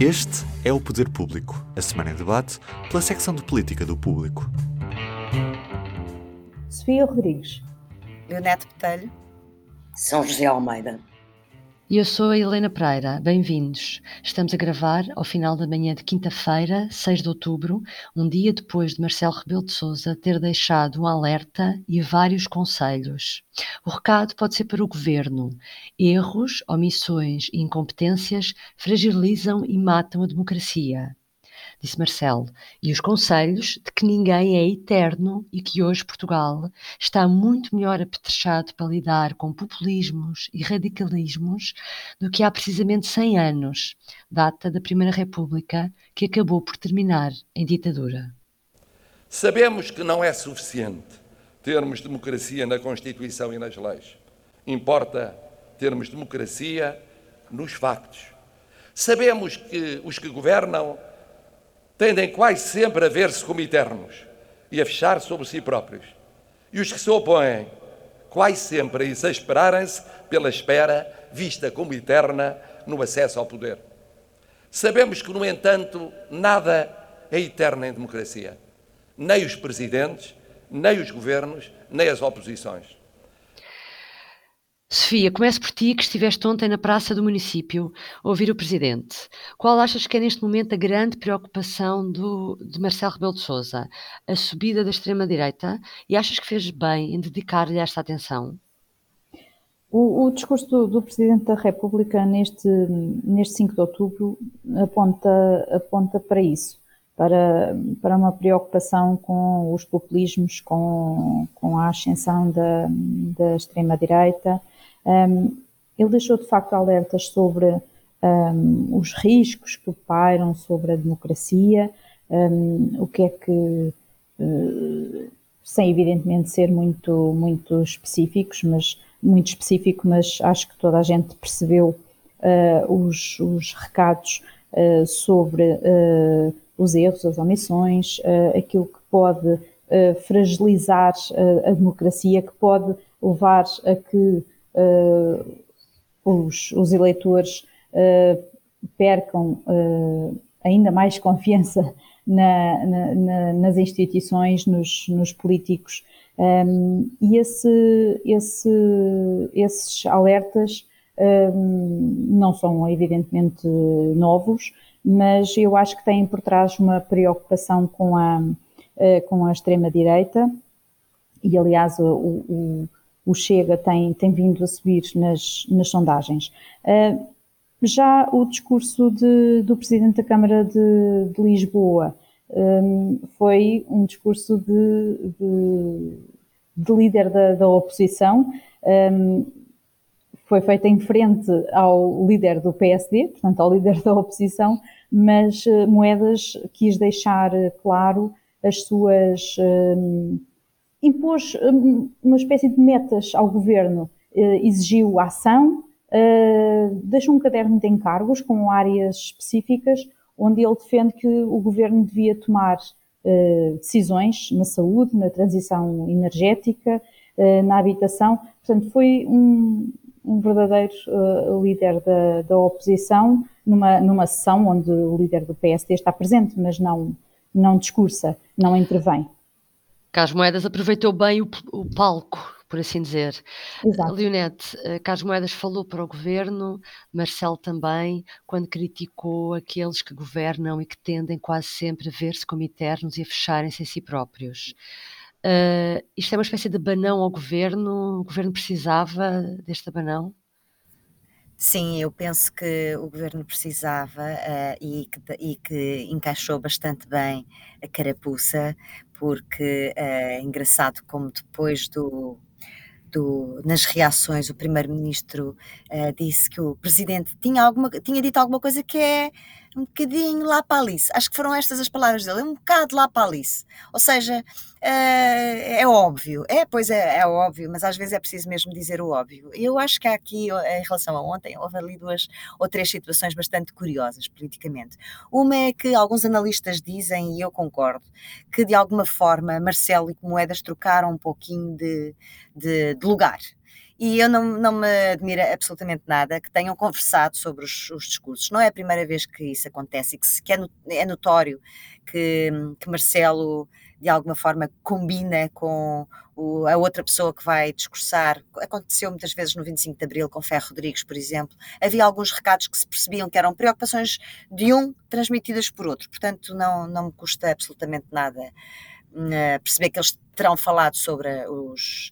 Este é o Poder Público, a semana em debate pela secção de política do Público. Sofia Rodrigues. Leonete Botelho. São José Almeida. E eu sou a Helena Pereira. Bem-vindos. Estamos a gravar ao final da manhã de quinta-feira, 6 de outubro, um dia depois de Marcelo Rebelo de Sousa ter deixado um alerta e vários conselhos. O recado pode ser para o governo. Erros, omissões e incompetências fragilizam e matam a democracia disse Marcelo, e os conselhos de que ninguém é eterno e que hoje Portugal está muito melhor apetrechado para lidar com populismos e radicalismos do que há precisamente 100 anos, data da Primeira República, que acabou por terminar em ditadura. Sabemos que não é suficiente termos democracia na Constituição e nas leis. Importa termos democracia nos factos. Sabemos que os que governam tendem quase sempre a ver-se como eternos e a fechar sobre si próprios. E os que se opõem, quase sempre a exasperarem-se pela espera, vista como eterna, no acesso ao poder. Sabemos que, no entanto, nada é eterno em democracia. Nem os presidentes, nem os governos, nem as oposições. Sofia, começo por ti, que estiveste ontem na praça do município a ouvir o Presidente. Qual achas que é neste momento a grande preocupação do, de Marcelo Rebelo de Sousa? A subida da extrema-direita? E achas que fez bem em dedicar-lhe esta atenção? O, o discurso do, do, Presidente da República neste, neste 5 de outubro aponta, aponta para isso, para, para uma preocupação com os populismos, com, com a ascensão da, da extrema-direita, um, ele deixou de facto alertas sobre um, os riscos que pairam sobre a democracia, um, o que é que, uh, sem evidentemente ser muito, muito específicos, mas muito específico, mas acho que toda a gente percebeu uh, os, os, recados uh, sobre os erros, as omissões, aquilo que pode fragilizar a democracia, que pode levar a que os, os, eleitores uh, percam uh, ainda mais confiança na, na, nas instituições, nos, nos políticos. Um, e esse, esse, esses alertas um, não são evidentemente novos, mas eu acho que têm por trás uma preocupação com a, com a extrema-direita, e aliás o, o, o Chega tem, tem vindo a subir nas, nas sondagens. Uh, já o discurso de, do Presidente da Câmara de, de Lisboa um, foi um discurso de, de, de líder da, da oposição. Um, foi feito em frente ao líder do PSD, portanto, ao líder da oposição, mas Moedas quis deixar claro as suas. Impôs hum, uma espécie de metas ao governo, eh, exigiu ação, eh, deixou um caderno de encargos com áreas específicas onde ele defende que o governo devia tomar eh, decisões na saúde, na transição energética, na habitação. Portanto, foi um, um verdadeiro líder da, da oposição numa, numa sessão onde o líder do PSD está presente, mas não, não discursa, não intervém. Carlos Moedas aproveitou bem o, o palco, por assim dizer. Exato. Leonete, eh, Carlos Moedas falou para o governo, Marcelo também, quando criticou aqueles que governam e que tendem quase sempre a ver-se como eternos e a fecharem-se em si próprios. Uh, isto é uma espécie de banão ao governo? O governo precisava deste banão? Sim, eu penso que o governo precisava uh, e, que, e, que, encaixou bastante bem a carapuça, porque é engraçado como depois do, do, nas reações o primeiro-ministro uh, disse que o presidente tinha, alguma, tinha dito alguma coisa que é um bocadinho lá para Alice. Acho que foram estas as palavras dele, é um bocado lá para Alice. Ou seja, é, é óbvio. É, pois é, é óbvio, mas às vezes é preciso mesmo dizer o óbvio. Eu acho que há aqui, em relação a ontem, houve ali duas ou três situações bastante curiosas politicamente. Uma é que alguns analistas dizem, e eu concordo, que de alguma forma Marcelo e Moedas trocaram um pouquinho de, de, de lugar e eu não, não me admira absolutamente nada que tenham conversado sobre os, os discursos. Não é a primeira vez que isso acontece e que, que é, é notório que, que Marcelo de alguma forma combina com o, a outra pessoa que vai discursar. Aconteceu muitas vezes no 25 de Abril com Ferro Rodrigues, por exemplo. Havia alguns recados que se percebiam que eram preocupações de um transmitidas por outro. Portanto, não, não me custa absolutamente nada uh, perceber que eles terão falado sobre os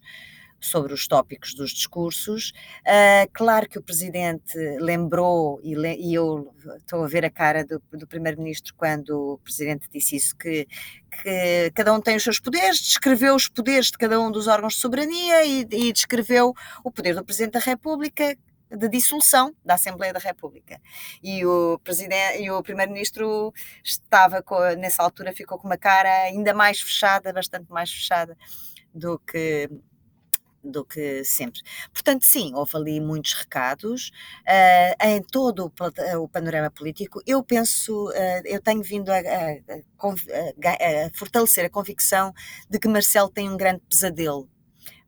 sobre os tópicos dos discursos. Uh, claro que o Presidente lembrou, e, le, e, eu estou a ver a cara do, do Primeiro-Ministro quando o Presidente disse isso, que, que, cada um tem os seus poderes, descreveu os poderes de cada um dos órgãos de soberania e, e descreveu o poder do Presidente da República, de dissolução da Assembleia da República. E o presidente e o primeiro-ministro estava com, nessa altura ficou com uma cara ainda mais fechada, bastante mais fechada do que do que sempre. Portanto, sim, houve ali muitos recados uh, em todo o, o, panorama político. Eu penso, uh, eu tenho vindo a, a, a, a, fortalecer a convicção de que Marcelo tem um grande pesadelo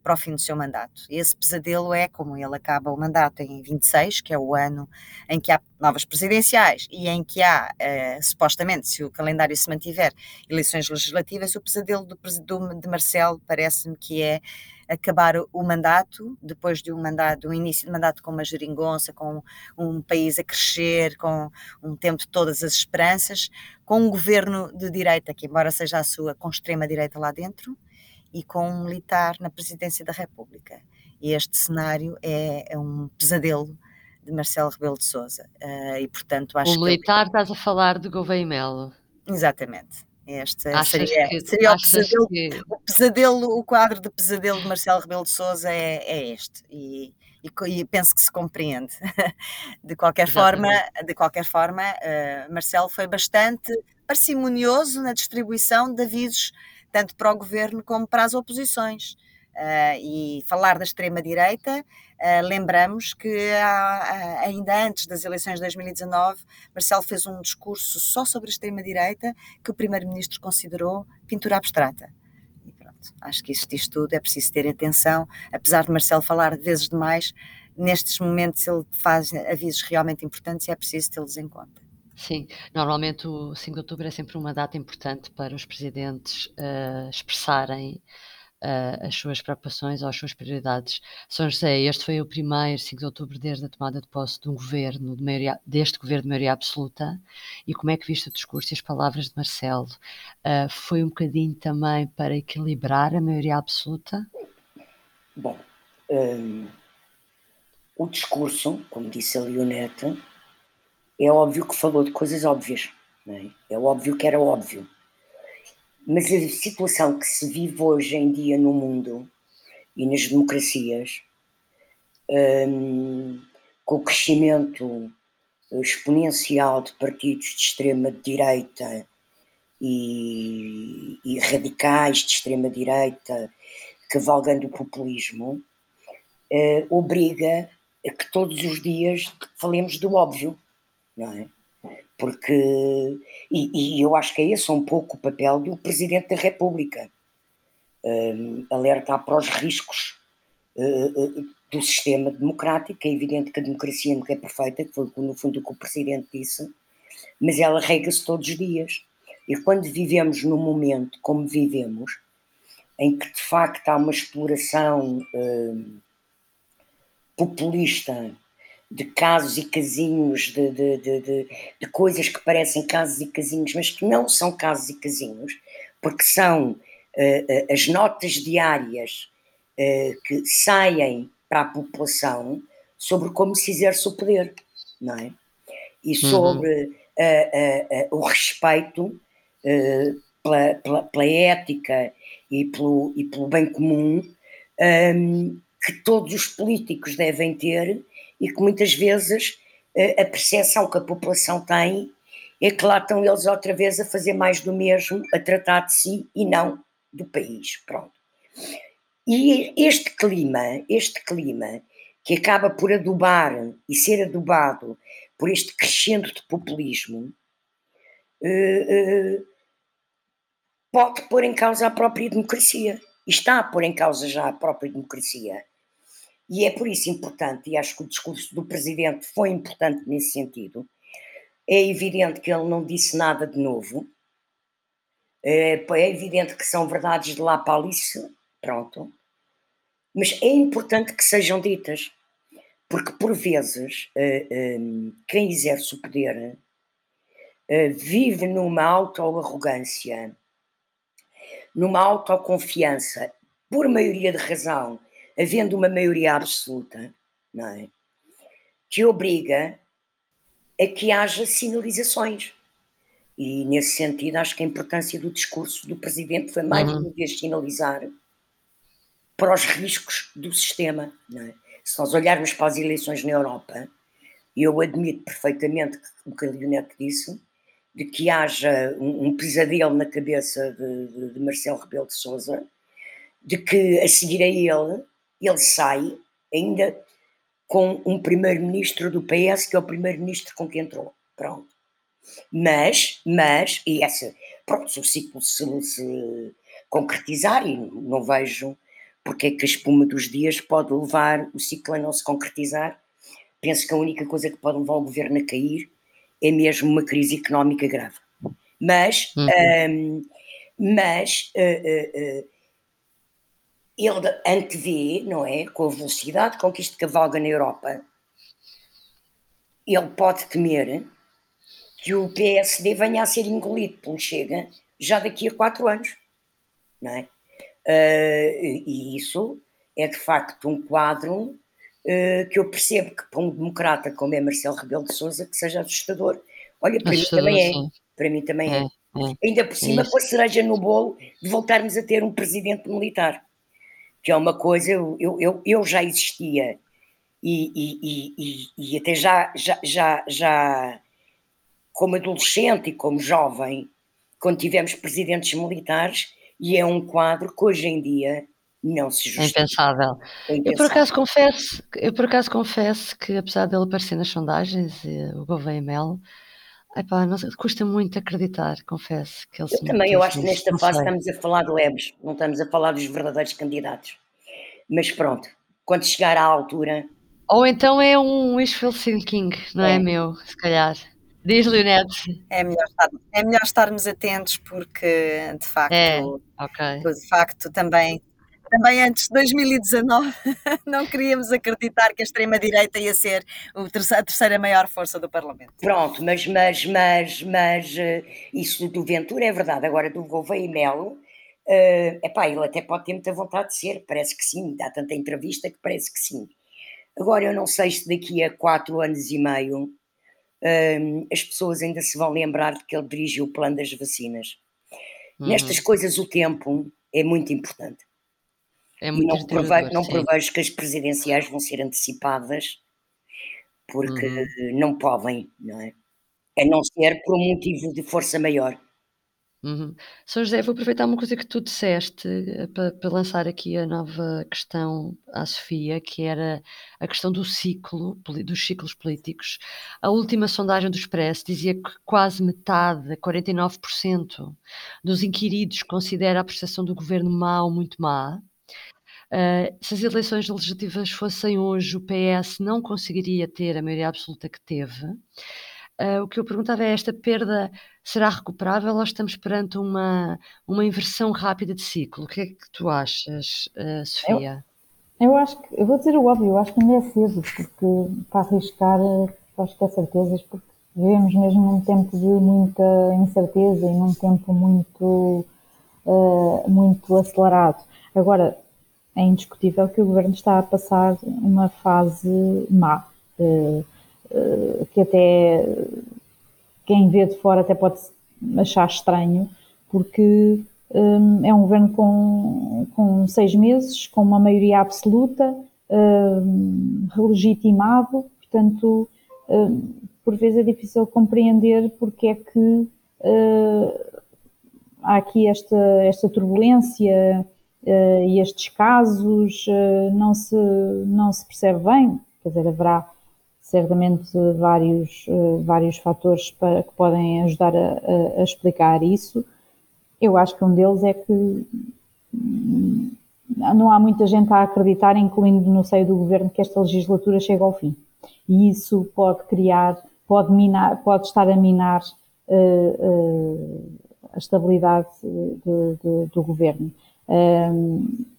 para o fim do seu mandato. E esse pesadelo é como ele acaba o mandato em 26, que é o ano em que há novas presidenciais e em que há, uh, supostamente, se o calendário se mantiver, eleições legislativas, o pesadelo do, do, de Marcelo parece-me que é acabar o mandato, depois de um mandato, um início de mandato com uma geringonça, com um país a crescer, com um tempo de todas as esperanças, com um governo de direita, que embora seja a sua, com extrema direita lá dentro, e com um militar na presidência da República. E este cenário é, é um pesadelo de Marcelo Rebelo de Sousa. Uh, e portanto acho o militar estás a falar de Gouveia Melo. Exatamente. Este seria, que, seria o, pesadelo, que... o pesadelo, o quadro de pesadelo de Marcelo Rebelo de Sousa é, é este. E, e, e, penso que se compreende. De qualquer Exatamente. forma, de qualquer forma, uh, Marcelo foi bastante parcimonioso na distribuição de avisos tanto para o governo como para as oposições. Uh, e falar da extrema-direita, uh, lembramos que há, ainda antes das eleições de 2019, Marcelo fez um discurso só sobre a extrema-direita que o Primeiro-Ministro considerou pintura abstrata. E pronto, acho que isto diz tudo, é preciso ter atenção, apesar de Marcelo falar vezes demais, nestes momentos ele faz avisos realmente importantes e é preciso tê-los em conta. Sim, normalmente o 5 de outubro é sempre uma data importante para os presidentes uh, expressarem uh, as suas preocupações ou as suas prioridades. São José, este foi o primeiro 5 de outubro desde a tomada de posse de um governo, de maioria, deste governo de maioria absoluta, e como é que viste o discurso e as palavras de Marcelo? Uh, foi um bocadinho também para equilibrar a maioria absoluta? Bom, um, o discurso, como disse a Leoneta, é óbvio que falou de coisas óbvias, é? é? óbvio que era óbvio. Mas a situação que se vive hoje em dia no mundo e nas democracias, um, com o crescimento exponencial de partidos de extrema-direita e, e, radicais de extrema-direita cavalgando o populismo, uh, obriga a que todos os dias falemos do óbvio não é? Porque, e, e, eu acho que é esse um pouco o papel do Presidente da República, um, alertar para os riscos uh, do sistema democrático, é evidente que a democracia nunca é perfeita, que foi no fundo o que o Presidente disse, mas ela rega-se todos os dias. E quando vivemos num momento como vivemos, em que de facto há uma exploração uh, populista de casos e casinhos, de, de, de, de, coisas que parecem casos e casinhos, mas que não são casos e casinhos, porque são uh, uh, as notas diárias uh, que saem para a população sobre como se exerce o poder, não é? E uhum. sobre uhum. o respeito pela, pela, pela, ética e pelo, e pelo bem comum um, ehm, que todos os políticos devem ter e que muitas vezes eh, a percepção que a população tem é que lá estão eles outra vez a fazer mais do mesmo, a tratar de si e não do país. Pronto. E este clima, este clima que acaba por adubar e ser adubado por este crescendo de populismo, eh, eh, pode pôr em causa a própria democracia. Está a pôr em causa já a própria democracia. E é por isso importante, e acho que o discurso do presidente foi importante nesse sentido. É evidente que ele não disse nada de novo, é, é evidente que são verdades de lá para Alice, pronto, mas é importante que sejam ditas, porque por vezes eh, eh, quem exerce o poder eh, vive numa auto-arrogância, numa autoconfiança, por maioria de razão, havendo uma maioria absoluta, não é? que obriga a que haja sinalizações. E nesse sentido, acho que a importância do discurso do presidente foi mais uhum. uma vez sinalizar para os riscos do sistema. É? Se nós olharmos para as eleições na Europa, eu admito perfeitamente o que a Leonete disse, de que haja um, um pesadelo na cabeça de, de, de, Marcelo Rebelo de Sousa, de que a seguir a ele, ele sai ainda com um primeiro-ministro do PS, que é o primeiro-ministro com quem entrou. Pronto. Mas, mas, e essa, pronto, se o ciclo se, se concretizar, e não vejo porque é que a espuma dos dias pode levar o ciclo a não se concretizar, penso que a única coisa que pode levar o governo a cair é mesmo uma crise económica grave. Mas, uhum. um, mas uh, uh, uh, ele antevê, não é, com a velocidade com que isto cavalga na Europa, ele pode temer que o PSD venha a ser engolido pelo Chega já daqui a quatro anos, não é? Uh, e isso é de facto um quadro uh, que eu percebo que para um democrata como é Marcelo Rebelo de Sousa que seja assustador. Olha, para assustador, mim também é. Para mim também é. é. é. Ainda por cima, com a cereja no bolo de voltarmos a ter um presidente militar, que é uma coisa, eu, eu, eu já existia e, e, e, e até já, já, já, já como adolescente e como jovem, quando tivemos presidentes militares, e é um quadro que hoje em dia não se justifica. É impensável. É impensável. Eu por acaso confesso, eu por acaso confesso que apesar dele aparecer nas sondagens, o Gouveia Mel, epá, não, custa muito acreditar, confesso. Que ele eu também, eu acho que nesta fase estamos a falar de leves, não estamos a falar dos verdadeiros candidatos. Mas pronto, quando chegar à altura... Ou então é um wishful thinking, não é, é meu, se calhar. Diz, Leonete. É melhor, estar, é melhor estarmos atentos porque, de facto, é, okay. de facto também, também antes de 2019 não queríamos acreditar que a extrema-direita ia ser a terceira maior força do Parlamento. Pronto, mas, mas, mas, mas eh, isso do Ventura é verdade. Agora, do Gouveia e Melo, uh, epá, ele até pode ter muita vontade de ser, parece que sim, dá tanta entrevista que parece que sim. Agora, eu não sei se daqui a quatro anos e meio um, as pessoas ainda se vão lembrar de que ele dirigiu o plano das vacinas. Uhum. Nestas coisas, o tempo é muito importante. É muito não, prevejo, não prevejo que as presidenciais vão ser antecipadas, porque uhum. não podem, não é? A não ser por um motivo de força maior. Uhum. São José, vou aproveitar uma coisa que tu disseste eh, para, lançar aqui a nova questão à Sofia, que era a questão do ciclo, dos ciclos políticos. A última sondagem do Expresso dizia que quase metade, 49%, dos inquiridos considera a prestação do governo má ou muito má. Uh, se as eleições legislativas fossem hoje, o PS não conseguiria ter a maioria absoluta que teve. Uh, o que eu perguntava é: esta perda será recuperável ou estamos perante uma, uma inversão rápida de ciclo? O que é que tu achas, uh, Sofia? Eu, eu, acho que, eu vou dizer o óbvio, eu acho que ainda é cedo, porque para arriscar, acho que é certezas, porque vivemos mesmo num tempo de muita incerteza e num tempo muito, uh, muito acelerado. Agora, é indiscutível que o governo está a passar uma fase má. Uh, eh, que até quem vê de fora até pode achar estranho, porque um, é um governo com, com seis meses, com uma maioria absoluta, um, legitimado, portanto, um, por vezes é difícil compreender porque é que uh, há aqui esta, esta turbulência uh, e estes casos, uh, não, se, não se percebe bem, quer dizer, haverá certamente vários, eh, vários fatores para, que podem ajudar a, a, explicar isso. Eu acho que um deles é que hum, não há muita gente a acreditar, incluindo no seio do governo, que esta legislatura chega ao fim. E isso pode criar, pode, minar, pode estar a minar uh, uh, a estabilidade de, de, do governo.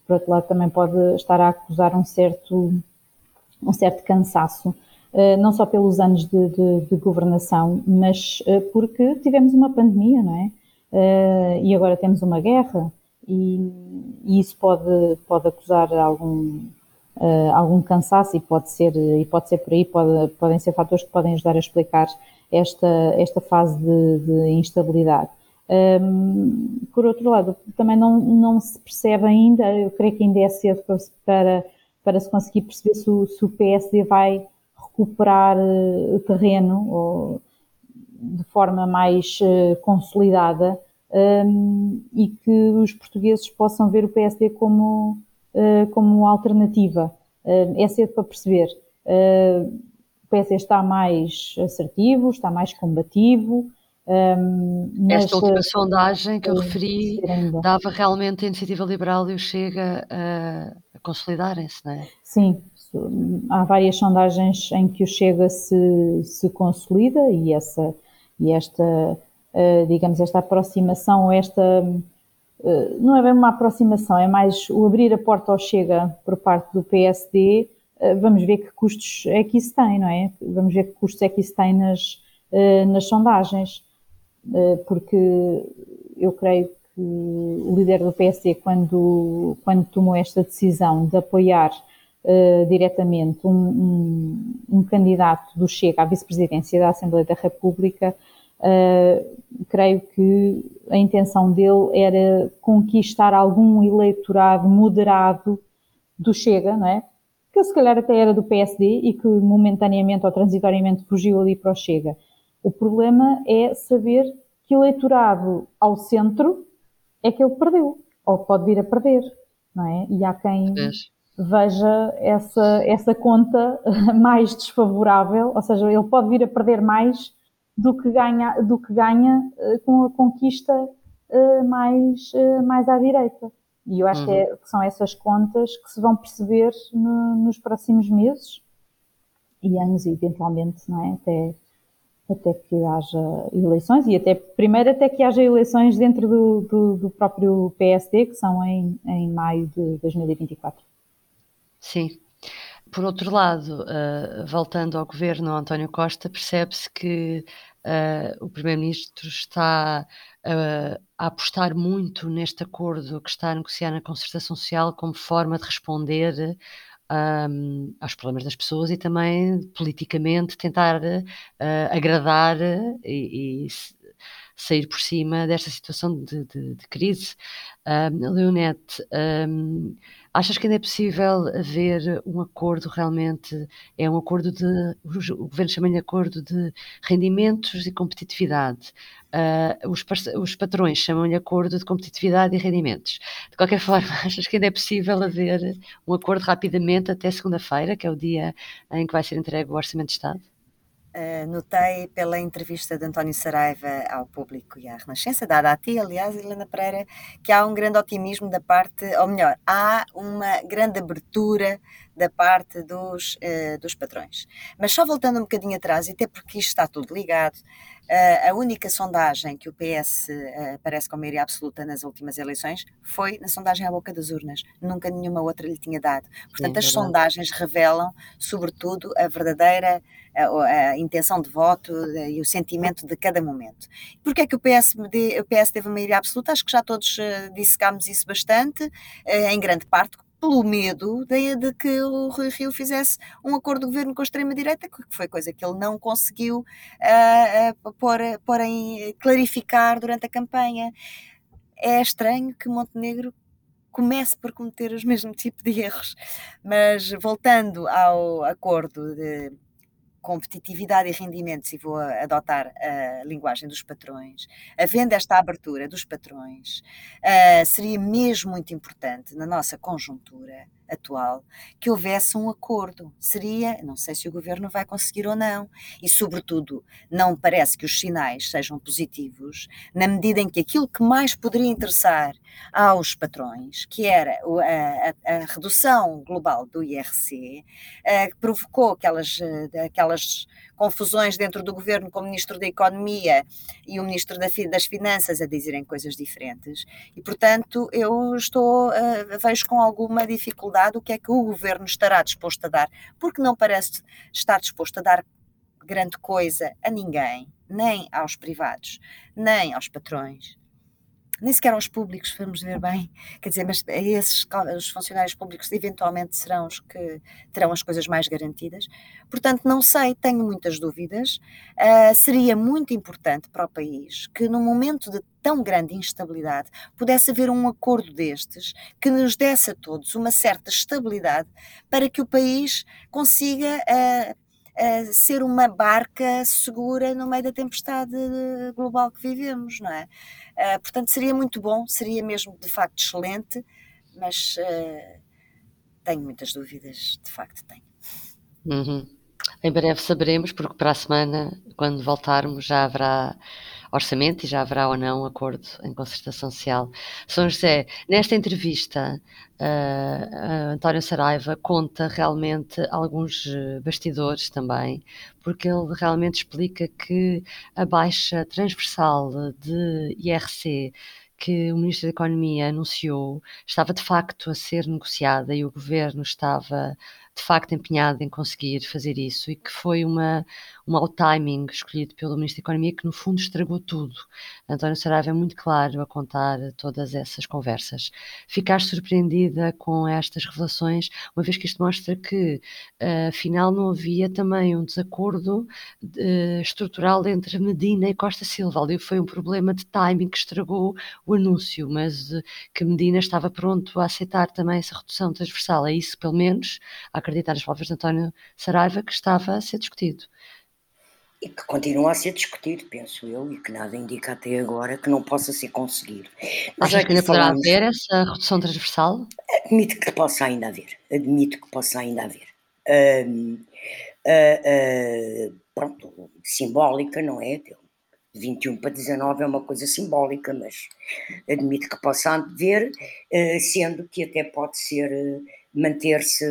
Por outro lado, também pode estar a acusar um certo, um certo cansaço, uh, não só pelos anos de, de, de governação, mas porque tivemos uma pandemia, não é? e agora temos uma guerra e, e isso pode, pode acusar algum, algum cansaço e pode ser, e pode ser por aí, pode, podem ser fatores que podem ajudar a explicar esta, esta fase de, de instabilidade. Um, por outro lado, também não, não se percebe ainda, eu creio que ainda é cedo para, para se conseguir perceber se o, se o PSD vai recuperar o terreno ou, de forma mais uh, consolidada um, e que os portugueses possam ver o PSD como, uh, como alternativa. É cedo para perceber. O PSD está mais assertivo, está mais combativo. Um, Esta última sondagem que eu referi dava realmente a iniciativa liberal e o Chega a, consolidarem-se, não é? Sim, há várias sondagens em que o Chega se, se consolida e, essa, e esta eh, digamos, esta aproximação, esta. Não é bem uma aproximação, é mais o abrir a porta ao Chega por parte do PSD. Eh, vamos ver que custos é que isso tem, não é? Vamos ver que custos é que isso tem nas, nas sondagens. Porque eu creio que o líder do PSD, quando, quando tomou esta decisão de apoiar uh, diretamente um, um, um, candidato do Chega à vice-presidência da Assembleia da República, uh, creio que a intenção dele era conquistar algum eleitorado moderado do Chega, não é? Que se calhar até era do PSD e que momentaneamente ou transitoriamente fugiu ali para o Chega. O problema é saber que eleitorado ao centro é que ele perdeu, ou pode vir a perder, não é? E há quem veja essa, essa conta mais desfavorável, ou seja, ele pode vir a perder mais do que ganha, do que ganha uh, com a conquista uh, mais, uh, mais à direita. E eu acho uhum. que, é, que, são essas contas que se vão perceber no, nos próximos meses e anos, eventualmente, não é? Até, até que haja eleições e até, primeiro, até que haja eleições dentro do, do, do próprio PSD, que são em, em maio de 2024. Sim. Por outro lado, uh, voltando ao governo António Costa, percebe-se que uh, o Primeiro-Ministro está uh, a apostar muito neste acordo que está a negociar na concertação social como forma de responder um, aos problemas das pessoas e também politicamente tentar agradar e, e sair por cima desta situação de, de, de crise. Um, Leonete, um, achas que ainda é possível haver um acordo realmente? É um acordo de. O governo chama-lhe acordo de rendimentos e competitividade. Uh, os, os, patrões chamam-lhe acordo de competitividade e rendimentos. De qualquer forma, achas que ainda é possível haver um acordo rapidamente até segunda-feira, que é o dia em que vai ser entregue o Orçamento de Estado? Uh, notei pela entrevista de António Saraiva ao público e à Renascença, dada a ti, aliás, Helena Pereira, que há um grande otimismo da parte, ou melhor, há uma grande abertura da parte dos, uh, dos patrões. Mas só voltando um bocadinho atrás, e até porque isto está tudo ligado, a única sondagem que o PS aparece com maioria absoluta nas últimas eleições foi na sondagem à boca das urnas. Nunca nenhuma outra lhe tinha dado. Portanto, Sim, as sondagens revelam, sobretudo, a verdadeira a, a, intenção de voto e o sentimento de cada momento. Porquê é que o, PSD, o PS teve maioria absoluta? Acho que já todos uh, dissecámos isso bastante, em grande parte pelo medo de, de, que o Rui Rio fizesse um acordo de governo com a extrema-direita, que foi coisa que ele não conseguiu uh, uh, clarificar durante a campanha. É estranho que Montenegro comece por cometer os mesmos tipos de erros. Mas voltando ao acordo de competitividade e rendimentos, e vou adotar a linguagem dos patrões, havendo esta abertura dos patrões, uh, seria mesmo muito importante na nossa conjuntura atual que houvesse um acordo. Seria, não sei se o governo vai conseguir ou não, e sobretudo, não parece que os sinais sejam positivos, na medida em que aquilo que mais poderia interessar aos patrões, que era a, a, a redução global do IRC, uh, que provocou aquelas, uh, aquelas confusões dentro do governo com o Ministro da Economia e o Ministro da, das Finanças a dizerem coisas diferentes. E, portanto, eu estou, uh, vejo com alguma dificuldade o que é que o governo estará disposto a dar, porque não parece estar disposto a dar grande coisa a ninguém, nem aos privados, nem aos patrões nem sequer aos públicos, vamos ver bem, quer dizer, mas esses os funcionários públicos eventualmente serão os que terão as coisas mais garantidas. Portanto, não sei, tenho muitas dúvidas. Uh, seria muito importante para o país que, num momento de tão grande instabilidade, pudesse haver um acordo destes que nos desse a todos uma certa estabilidade para que o país consiga. Uh, ser uma barca segura no meio da tempestade global que vivemos, não é? Uh, portanto, seria muito bom, seria mesmo de facto excelente, mas uh, tenho muitas dúvidas, de facto tenho. Uhum. Em breve saberemos, porque para a semana, quando voltarmos, já haverá orçamento e já haverá ou não acordo em concertação social. São José, nesta entrevista, uh, António Saraiva conta realmente alguns eh, bastidores também, porque ele realmente explica que a baixa transversal de IRC que o Ministro da Economia anunciou estava de facto a ser negociada e o governo estava de facto empenhado em conseguir fazer isso e que foi uma, um mau timing escolhido pelo Ministro da Economia que no fundo estragou tudo. António Saraiva é muito claro a contar todas essas conversas. Ficar surpreendida com estas revelações, uma vez que isto mostra que uh, afinal não havia também um desacordo uh, estrutural entre Medina e Costa Silva. Ali foi um problema de timing que estragou o anúncio, mas uh, que Medina estava pronto a aceitar também essa redução transversal. É isso, pelo menos, a acreditar nas palavras de António Saraiva, que estava a ser discutido. E que continua a ser discutido, penso eu, e que nada indica até agora que não possa ser conseguido. Mas Achas que ainda poderá haver essa redução transversal? Admito que possa ainda haver. Admito que possa ainda haver. Uh, uh, uh, pronto, simbólica, não é? De 21 para 19 é uma coisa simbólica, mas admito que possa haver, eh, sendo que até pode ser manter-se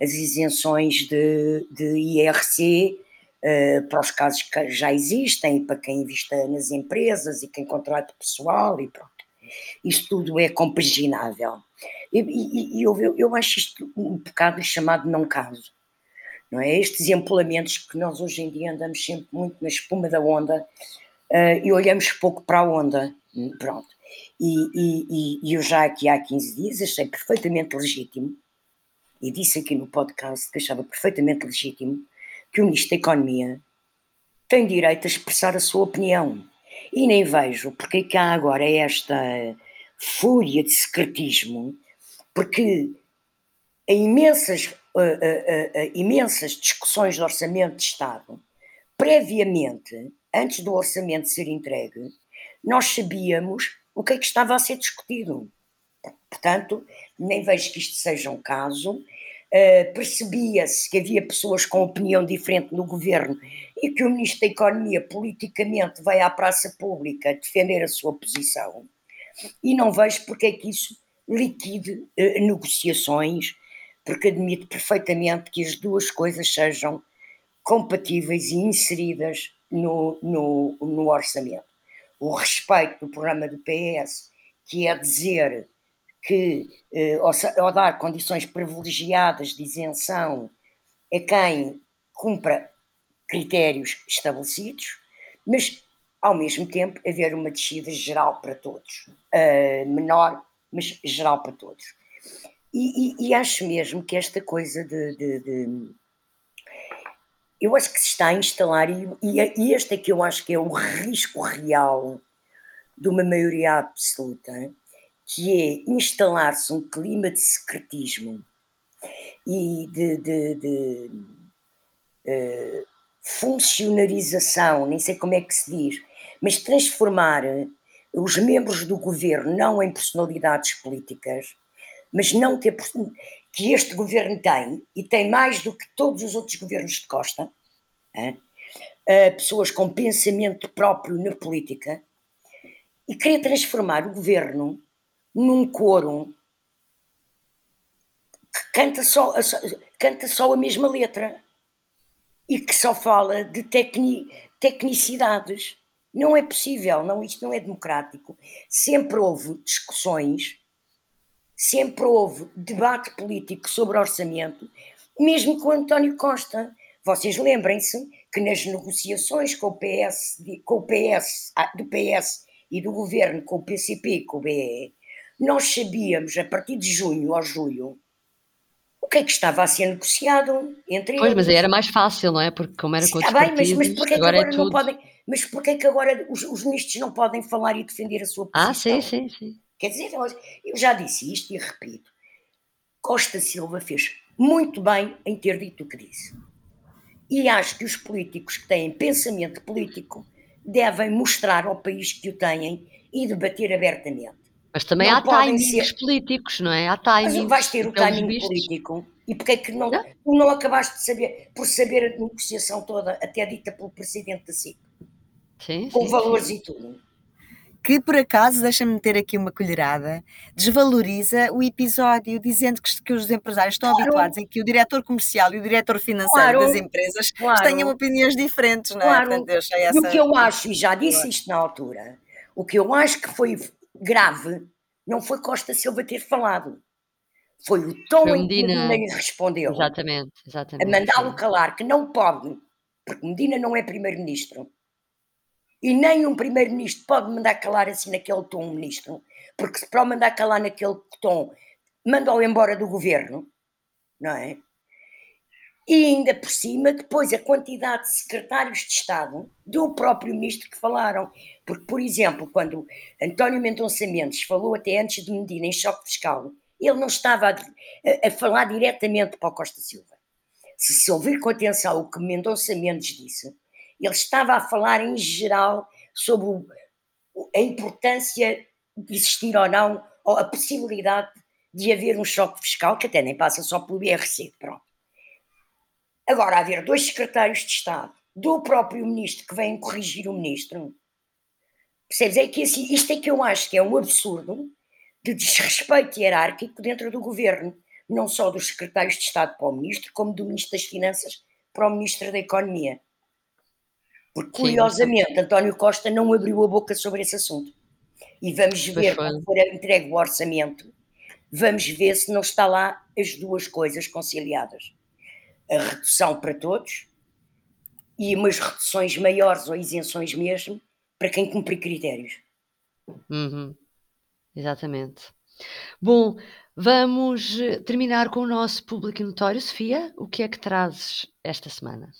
as isenções de, de IRC uh, para os casos que já existem para quem invista nas empresas e quem contrata pessoal e pronto. Isto tudo é compaginável. E, e, e eu, eu acho isto um bocado chamado não caso. Não é? Estes empolamentos que nós hoje em dia andamos sempre muito na espuma da onda uh, e olhamos pouco para a onda. Pronto. E, e, e, eu já aqui há 15 dias achei perfeitamente legítimo, e disse aqui no podcast que achava perfeitamente legítimo, que o Ministro da Economia tem direito a expressar a sua opinião. E nem vejo porque é que há agora esta fúria de secretismo, porque em imensas, imensas discussões de orçamento de Estado, previamente, antes do orçamento ser entregue, nós sabíamos o que é que estava a ser discutido. Portanto, nem vejo que isto seja um caso Uh, percebia-se que havia pessoas com opinião diferente no governo e que o Ministro da Economia politicamente veio à praça pública defender a sua posição. E não vejo porque é que isso liquide uh, negociações, porque admito perfeitamente que as duas coisas sejam compatíveis e inseridas no, no, no orçamento. O respeito do programa do PS, que é dizer que, eh, ao, dar condições privilegiadas de isenção a quem cumpra critérios estabelecidos, mas ao mesmo tempo haver uma descida geral para todos, uh, menor, mas geral para todos. E, e, e, acho mesmo que esta coisa de, de, de, Eu acho que se está a instalar, e, e este é que eu acho que é o risco real de uma maioria absoluta, que é instalar-se um clima de secretismo e de, de, de uh, funcionarização, nem sei como é que se diz, mas transformar os membros do governo não em personalidades políticas, mas não ter que este governo tem e tem mais do que todos os outros governos de Costa, é? uh, pessoas com pensamento próprio na política, e querer transformar o governo num coro que canta só, canta só a mesma letra e que só fala de tecni, tecnicidades. Não é possível, não, isto não é democrático. Sempre houve discussões, sempre houve debate político sobre orçamento, mesmo com António Costa. Vocês lembrem-se que nas negociações com o PS, com o PS, ah, do PS e do governo com o PCP e com o BE, nós sabíamos a partir de junho ou julho o que é que estava a ser negociado entre pois, eles. mas aí era mais fácil, não é? Porque como era com Está outros bem, mas, mas partidos, porquê é que agora é não podem, mas porquê é que agora os, os ministros não podem falar e defender a sua posição? Ah, sim, sim, sim. Quer dizer, eu já disse isto e repito. Costa Silva fez muito bem em ter dito o que disse. E acho que os políticos que têm pensamento político devem mostrar ao país que o têm e debater abertamente. Mas também Não há timings ser- políticos, não é? Há Mas timings. vais ter o timing vistos. político. E porque é que não, Não. tu não acabaste de saber, por saber a negociação toda, até dita pelo presidente da SIC, Sim, com sim, valores sim. e tudo? que por acaso, deixa-me meter aqui uma colherada, desvaloriza o episódio, dizendo que, que os empresários estão Claro. habituados em que o diretor comercial e o diretor financeiro Claro. das empresas Claro. tenham opiniões diferentes, não é? Claro. Portanto, eu achei E essa... o que eu acho, e já disse isto na altura, o que eu acho que foi grave não foi Costa Silva ter falado. Foi o tom Foi em que Medina. Medina respondeu. É Exatamente, A exatamente. mandá-lo calar, que não pode, porque Medina não é primeiro-ministro. E nem um primeiro-ministro pode mandar calar assim naquele tom um ministro, porque se para o mandar calar naquele tom, manda-o embora do governo, não é? E ainda por cima, depois a quantidade de secretários de Estado do próprio ministro que falaram. Porque, por exemplo, quando António Mendonça Mendes falou até antes de Medina em choque fiscal, ele não estava a, a- falar diretamente para o Costa Silva. Se se ouvir com atenção o que Mendonça Mendes disse, ele estava a falar em geral sobre a importância de existir ou não, ou a possibilidade de haver um choque fiscal, que até nem passa só pelo IRC, pronto. Agora, haver dois secretários de Estado do próprio ministro que vêm corrigir o ministro, percebes? É que assim, isto é que eu acho que é um absurdo de desrespeito hierárquico dentro do governo, não só dos secretários de Estado para o ministro, como do ministro das Finanças para o ministro da Economia. Porque, curiosamente, António Costa não abriu a boca sobre esse assunto. E vamos ver, quando for entregue o orçamento, vamos ver se não está lá as duas coisas conciliadas. A redução para todos e umas reduções maiores ou isenções mesmo para quem cumprir critérios. Uhum, Exatamente. Bom, vamos eh, terminar com o nosso público notório. Sofia, o que é que trazes esta semana?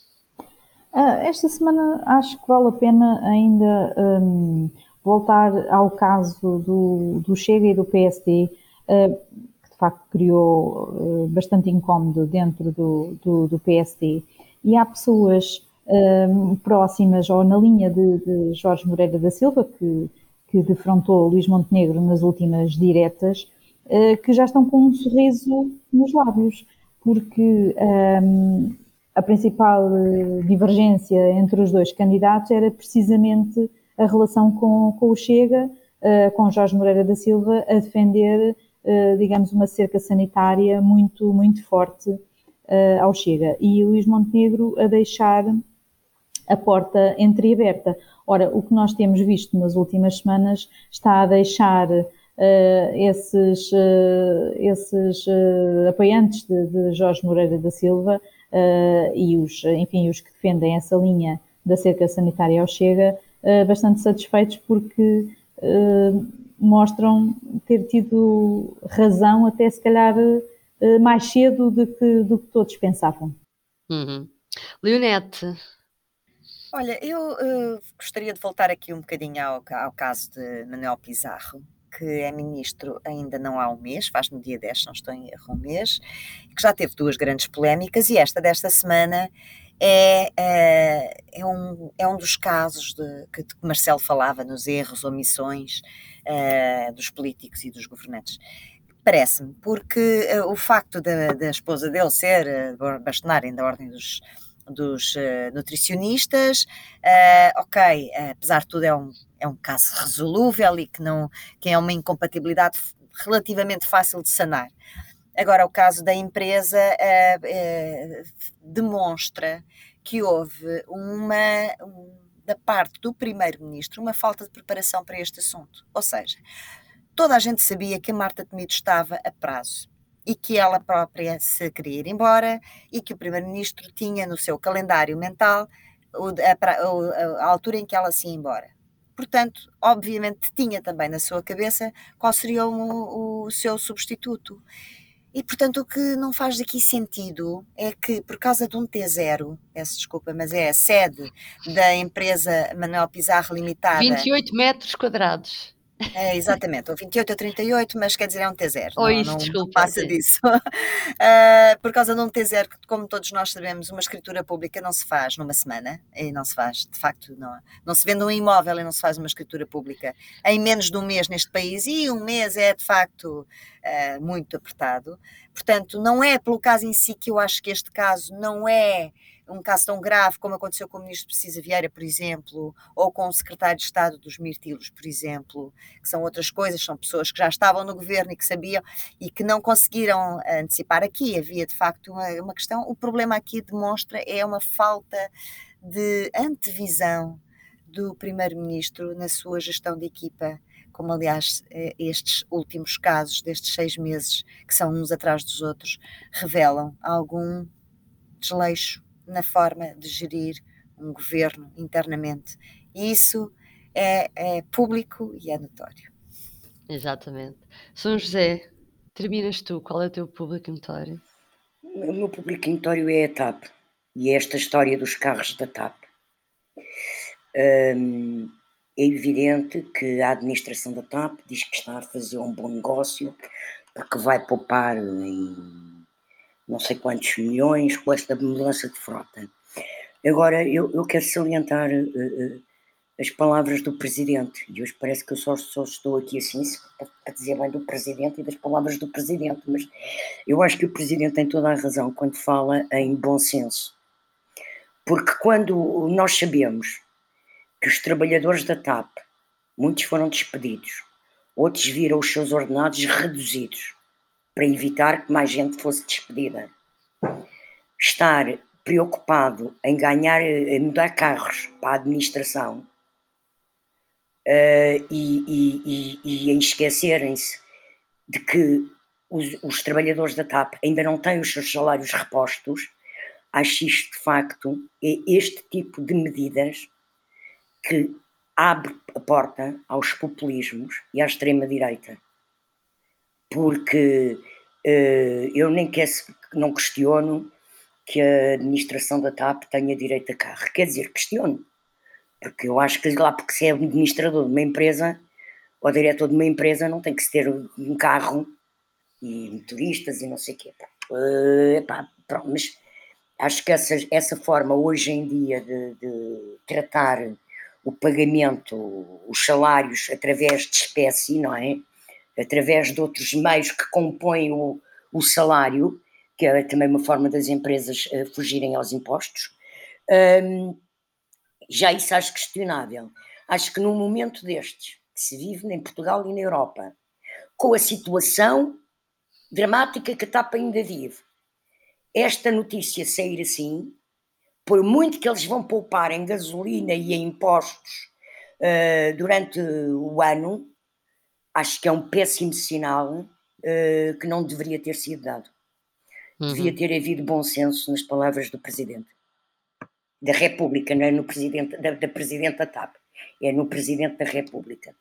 Ah, esta semana acho que vale a pena ainda hum, voltar ao caso do, do Chega e do PSD, ah, que de facto criou ah, bastante incómodo dentro do, do, do PSD. E há pessoas hum, próximas ou na linha de, de Jorge Moreira da Silva, que, que defrontou Luís Montenegro nas últimas diretas, ah, que já estão com um sorriso nos lábios, porque hum, a principal eh, divergência entre os dois candidatos era precisamente a relação com, com o Chega, eh, com Jorge Moreira da Silva a defender, eh, digamos, uma cerca sanitária muito, muito forte eh, ao Chega. E Luís Montenegro a deixar a porta entreaberta. Ora, o que nós temos visto nas últimas semanas está a deixar eh, esses, eh, esses eh, apoiantes de, de Jorge Moreira da Silva eh, e os, enfim, os que defendem essa linha da cerca sanitária ao Chega eh, bastante satisfeitos porque eh, mostram ter tido razão até se calhar eh, mais cedo do que, do que todos pensavam. Uhum. Leonete, Olha, eu eh, gostaria de voltar aqui um bocadinho ao, ao caso de Manuel Pizarro, que é ministro ainda não há um mês, faz no dia 10, se não estou em erro, um mês, que já teve duas grandes polémicas, e esta desta semana é, eh, é, um, é um dos casos de, que, de que Marcelo falava nos erros, omissões eh, dos políticos e dos governantes. Parece-me, porque eh, o facto da, esposa dele ser eh, bastonarem da ordem dos, dos eh, nutricionistas, ok, apesar de tudo é um, é um caso resolúvel e que não que é uma incompatibilidade relativamente fácil de sanar. Agora, o caso da empresa uh, uh, demonstra que houve uma, um, da parte do primeiro-ministro, uma falta de preparação para este assunto. Ou seja, toda a gente sabia que a Marta Temido estava a prazo e que ela própria se queria ir embora e que o primeiro-ministro tinha no seu calendário mental a, altura em que ela se ia embora. Portanto, obviamente tinha também na sua cabeça qual seria o, o seu substituto. E, portanto, o que não faz aqui sentido é que, por causa de um T0, peço desculpa, mas é a sede da empresa Manuel Pizarro Limitada. 28 metros quadrados. É, exatamente, ou 28 a 38, mas quer dizer é um T0. Ou não, isso, não, desculpa. passa disso. uh, por causa de um T0, que como todos nós sabemos, uma escritura pública não se faz numa semana, e não se faz, de facto, não, não se vende um imóvel e não se faz uma escritura pública em menos de um mês neste país, e um mês é de facto uh, muito apertado. Portanto, não é pelo caso em si que eu acho que este caso não é um caso tão grave como aconteceu com o ministro Precisa Vieira, por exemplo, ou com o secretário de Estado dos Mirtilos, por exemplo, que são outras coisas, são pessoas que já estavam no governo e que sabiam e que não conseguiram antecipar aqui. Havia de facto uma, uma questão. O problema aqui demonstra é uma falta de antevisão do primeiro-ministro na sua gestão de equipa como aliás eh, estes últimos casos destes seis meses, que são uns atrás dos outros, revelam algum desleixo na forma de gerir um governo internamente. E isso é, é público e é notório. Exatamente. São José, terminas tu, qual é o teu público notório? O meu público notório é a TAP e é esta história dos carros da TAP. Hum, é evidente que a administração da TAP diz que está a fazer um bom negócio porque vai poupar em não sei quantos milhões com esta mudança de frota. Agora, eu, eu quero salientar uh, uh, as palavras do Presidente, e hoje parece que eu só, só estou aqui assim para dizer bem do Presidente e das palavras do Presidente, mas eu acho que o Presidente tem toda a razão quando fala em bom senso. Porque quando nós sabemos que os trabalhadores da TAP, muitos foram despedidos, outros viram os seus ordenados reduzidos, para evitar que mais gente fosse despedida. Estar preocupado em ganhar, em mudar carros para a administração uh, e, e, e, e, em esquecerem-se de que os, os, trabalhadores da TAP ainda não têm os seus salários repostos, acho isto de facto é este tipo de medidas que abre a porta aos populismos e à extrema-direita porque uh, eu nem quero, não questiono que a administração da TAP tenha direito a carro. Quer dizer, questiono, porque eu acho que lá porque se é administrador de uma empresa ou diretor de uma empresa não tem que se ter um carro e motoristas e não sei o quê. Uh, pronto, mas acho que essa, essa forma hoje em dia de, de tratar o pagamento, os salários através de espécie, não é? Através de outros meios que compõem o, o salário, que é também uma forma das empresas uh, fugirem aos impostos. Um, já isso acho questionável. Acho que num momento destes, que se vive em Portugal e na Europa, com a situação dramática que a TAP ainda vive, esta notícia sair assim, por muito que eles vão poupar em gasolina e em impostos uh, durante o ano, acho que é um péssimo sinal uh, que não deveria ter sido dado. Uhum. Devia ter havido bom senso nas palavras do Presidente da República, não é no Presidente, da, da Presidente da TAP, é no Presidente da República.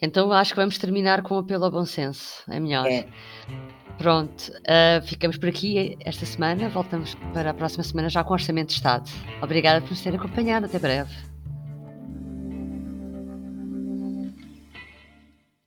Então acho que vamos terminar com o apelo ao bom senso, é melhor. É. Pronto, uh, ficamos por aqui esta semana, voltamos para a próxima semana já com Orçamento de Estado. Obrigada por nos ter acompanhado, até breve.